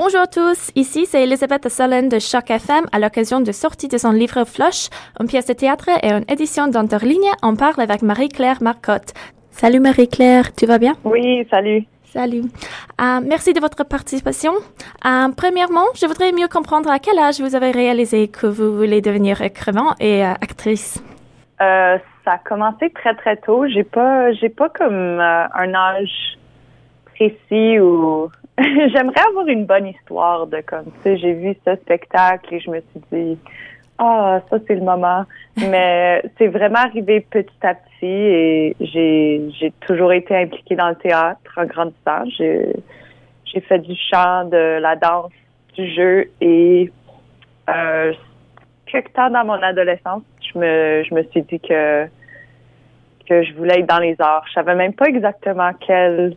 Bonjour à tous, ici c'est Elisabeth Solène de Choc FM à l'occasion de sortie de son livre Flush, une pièce de théâtre et une édition d'Enterligne. On parle avec Marie-Claire Marcotte. Salut Marie-Claire, tu vas bien? Oui, salut. Salut. Euh, merci de votre participation. Euh, premièrement, je voudrais mieux comprendre à quel âge vous avez réalisé que vous voulez devenir écrivain et euh, actrice? Ça a commencé très très tôt. J'ai pas, j'ai pas comme un âge précis ou j'aimerais avoir une bonne histoire de comme tu sais, j'ai vu ce spectacle et je me suis dit ah ça c'est le moment. Mais c'est vraiment arrivé petit à petit et j'ai j'ai toujours été impliquée dans le théâtre en grandissant. J'ai j'ai fait du chant, de la danse, du jeu et euh, quelque temps dans mon adolescence, je me je me suis dit que que je voulais être dans les arts. Je savais même pas exactement quel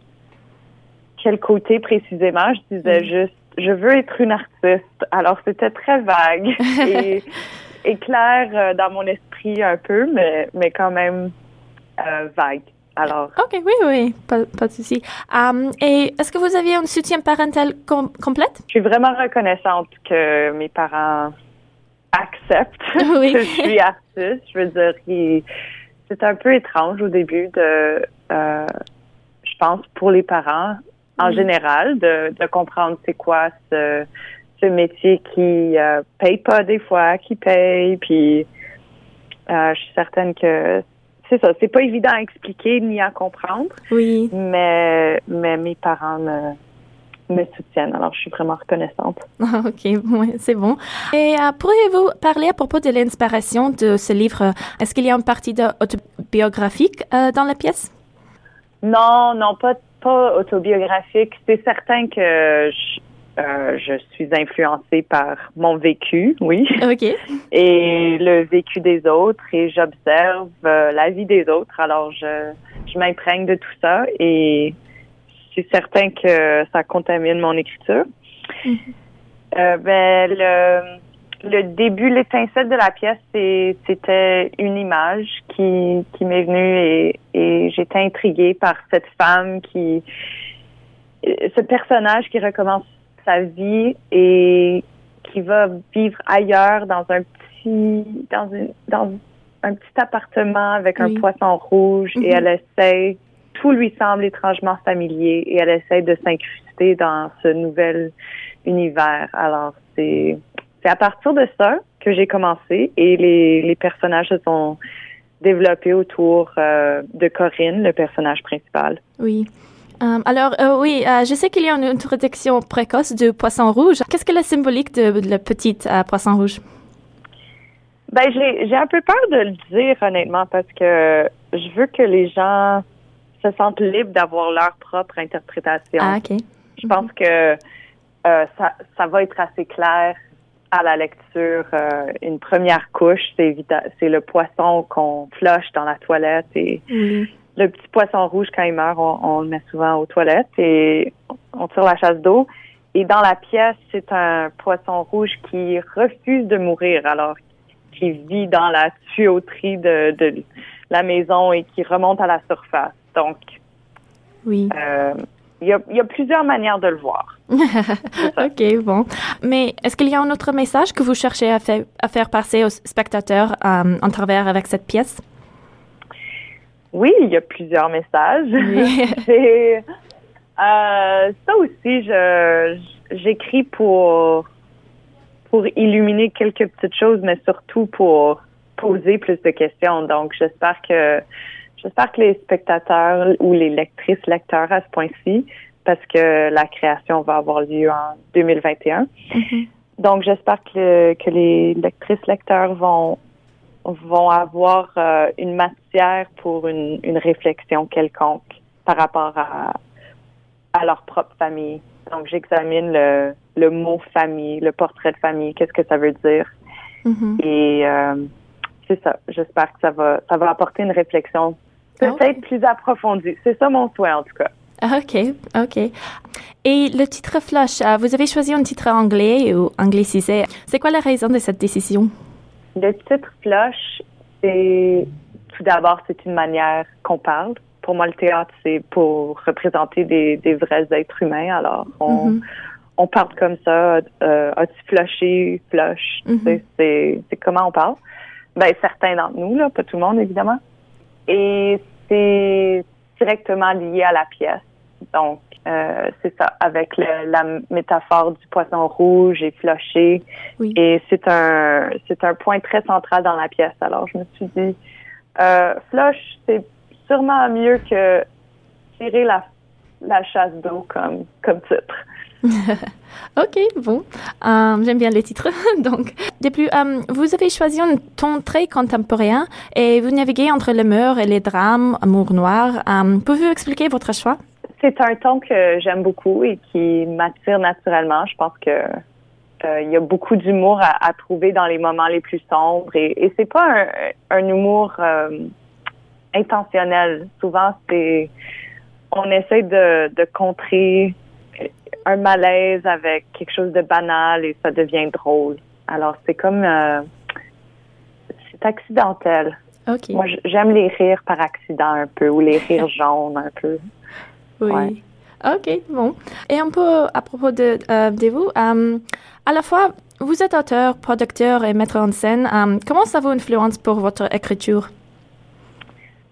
quel côté précisément. Je disais juste je veux être une artiste. Alors c'était très vague et, et clair euh, dans mon esprit un peu, mais mais quand même euh, vague. Alors. Ok, oui, oui, pas, pas de souci. Um, et est-ce que vous aviez un soutien parental com complète? Je suis vraiment reconnaissante que mes parents acceptent Oui. que je suis artiste. Je veux dire, c'est un peu étrange au début de, euh, je pense, pour les parents en général, de, de comprendre c'est quoi ce, ce métier qui euh, paye pas des fois, qui paye, puis euh, je suis certaine que c'est ça, c'est pas évident à expliquer ni à comprendre, Oui. mais mais mes parents me me soutiennent, alors je suis vraiment reconnaissante. Ah, ok, ouais, c'est bon. Et euh, pourriez-vous parler à propos de l'inspiration de ce livre? Est-ce qu'il y a une partie de autobiographique euh, dans la pièce? Non, non, pas, pas autobiographique. C'est certain que je, euh, je suis influencée par mon vécu, oui, Ok. et le vécu des autres, et j'observe euh, la vie des autres. Alors, je, je m'imprègne de tout ça, et c'est certain que ça contamine mon écriture. Mhm. Euh, ben, le, le début, l'étincelle de la pièce, c'est- c'était une image qui, qui m'est venue et, et j'étais intriguée par cette femme qui, ce personnage qui recommence sa vie et qui va vivre ailleurs dans un petit, dans une, dans un petit appartement avec Oui. un poisson rouge Mhm. et elle essaie, tout lui semble étrangement familier et elle essaie de s'incruster dans ce nouvel univers. Alors, c'est, c'est à partir de ça que j'ai commencé et les, les personnages se sont développés autour euh, de Corinne, le personnage principal. Oui. Euh, alors, euh, oui, je sais qu'il y a une introduction précoce du poisson rouge. Qu'est-ce que la symbolique de, de la petite poisson rouge? Ben, j'ai, j'ai un peu peur de le dire, honnêtement, parce que je veux que les gens se sentent libres d'avoir leur propre interprétation. Ah, ok. Je pense que euh, ça, ça va être assez clair à la lecture. Euh, une première couche, c'est, le poisson qu'on flush dans la toilette et le petit poisson rouge, quand il meurt, on, on le met souvent aux toilettes et on tire la chasse d'eau. Et dans la pièce, c'est un poisson rouge qui refuse de mourir, alors qui vit dans la tuyauterie de, de la maison et qui remonte à la surface. Donc, Oui. euh, il y, a, il y a plusieurs manières de le voir. ok, bon. Mais est-ce qu'il y a un autre message que vous cherchez à, faire à faire passer aux spectateurs euh, en travers avec cette pièce? Oui, il y a plusieurs messages. Euh, ça aussi. Je j'écris pour pour illuminer quelques petites choses, mais surtout pour poser plus de questions. Donc, j'espère que j'espère que les spectateurs ou les lectrices lecteurs à ce point-ci, parce que la création va avoir lieu en 2021. Mhm. Donc, j'espère que, que les lectrices lecteurs vont vont avoir euh, une matière pour une, une réflexion quelconque par rapport à, à leur propre famille. Donc, j'examine le, le mot famille, le portrait de famille, qu'est-ce que ça veut dire? Mhm. Et euh, c'est ça. J'espère que ça va, ça va apporter une réflexion Peut-être plus approfondie. C'est ça mon souhait, en tout cas. Ah, Ok, ok. Et le titre Flush, euh, vous avez choisi un titre anglais ou anglicisé. C'est quoi la raison de cette décision? Le titre Flush, c'est tout d'abord, c'est une manière qu'on parle. Pour moi, le théâtre, c'est pour représenter des, des vrais êtres humains. Alors, on, Mhm. on parle comme ça. Euh, As-tu flushé, flush? Mhm. C'est c'est comment on parle. Ben, certains d'entre nous, là, pas tout le monde, évidemment. Et c'est directement lié à la pièce. Donc, euh, c'est ça, avec le- la métaphore du poisson rouge et. Oui. Et c'est un, c'est un point très central dans la pièce. Alors, je me suis dit, euh, flush, c'est sûrement mieux que tirer la, la chasse d'eau comme, comme titre. Ok, bon. Euh, J'aime bien les titres. Donc, de plus, euh, vous avez choisi un ton très contemporain et vous naviguez entre le mur et les drames, amour noir. Euh, Pouvez-vous expliquer votre choix? C'est un ton que j'aime beaucoup et qui m'attire naturellement. Je pense que il y a beaucoup d'humour à, trouver dans les moments les plus sombres et, et c'est pas un, humour intentionnel. Souvent, c'est on essaie de contrer un malaise avec quelque chose de banal et ça devient drôle. Alors c'est comme euh, c'est accidentel. Ok. Moi, j'aime les rires par accident un peu ou les rires jaunes un peu. Oui. Ouais. Ok, bon. Et un peu à propos de, euh, de vous, euh, à la fois, vous êtes auteur, producteur et metteur en scène. Comment ça vous influence pour votre écriture?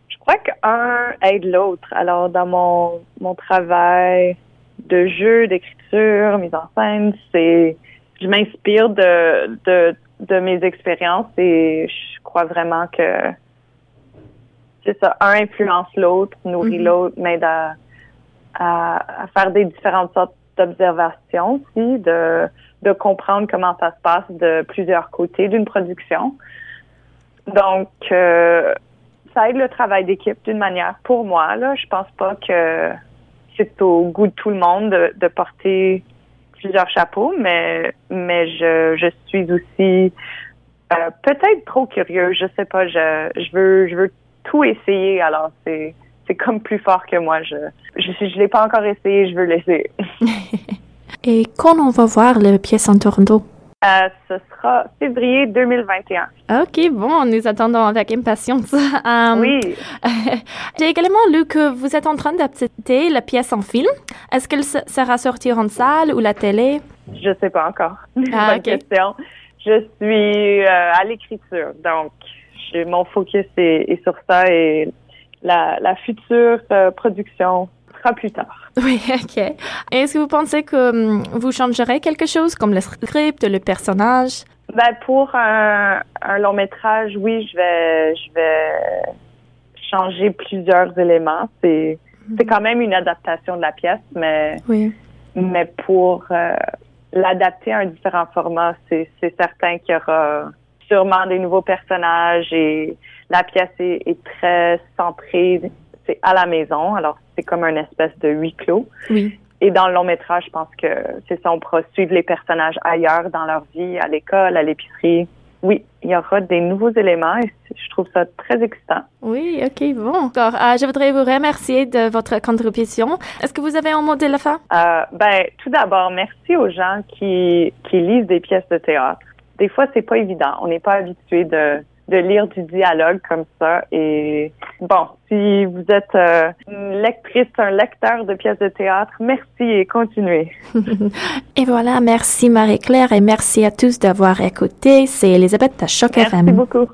Je crois qu'un aide l'autre. Alors, dans mon, mon travail de jeu, d'écriture, mise en scène, c'est je m'inspire de, de, de mes expériences et je crois vraiment que c'est ça, un influence l'autre, nourrit Mhm. l'autre, m'aide à, à, à faire des différentes sortes d'observations aussi, de, de comprendre comment ça se passe de plusieurs côtés d'une production. Donc, euh, ça aide le travail d'équipe d'une manière. Pour moi, là, je pense pas que c'est au goût de tout le monde de, porter plusieurs chapeaux, mais mais je, je suis aussi euh, peut-être trop curieuse. Je sais pas. Je, je veux je veux tout essayer. Alors c'est c'est comme plus fort que moi. Je je je l'ai pas encore essayé. Je veux l'essayer. Et quand on va voir les pièces en Toronto? Euh, ce sera février 2021. Ok, bon, nous attendons avec impatience. Euh, Oui. J'ai également lu que vous êtes en train d'adapter la pièce en film. Est-ce qu'elle se- sera sortie en salle ou la télé? Je sais pas encore. Ah, Bonne question. Je suis euh, à l'écriture, donc mon focus est, est sur ça et la, la future euh, production sera plus tard. Oui, ok. Est-ce que vous pensez que hum, vous changerez quelque chose, comme le script, le personnage? Ben pour un, un long métrage, oui, je vais je vais changer plusieurs éléments. C'est c'est quand même une adaptation de la pièce, mais Oui. mais pour euh, l'adapter à un différent format, c'est c'est certain qu'il y aura sûrement des nouveaux personnages et la pièce est, est très centrée, c'est à la maison, alors c'est comme une espèce de huis clos. Oui. Et dans le long métrage, je pense que c'est ça, on pourra suivre les personnages ailleurs dans leur vie, à l'école, à l'épicerie. Oui, il y aura des nouveaux éléments et je trouve ça très excitant. Oui, ok, bon. Encore, euh, je voudrais vous remercier de votre contribution. Est-ce que vous avez un mot de la fin? Euh, ben, tout d'abord, merci aux gens qui, qui lisent des pièces de théâtre. Des fois, c'est pas évident. On n'est pas habitué de, de lire du dialogue comme ça. Et bon, si vous êtes euh, une lectrice, un lecteur de pièces de théâtre, merci et continuez. Et voilà, merci Marie-Claire et merci à tous d'avoir écouté. C'est Elisabeth à Choc Merci beaucoup.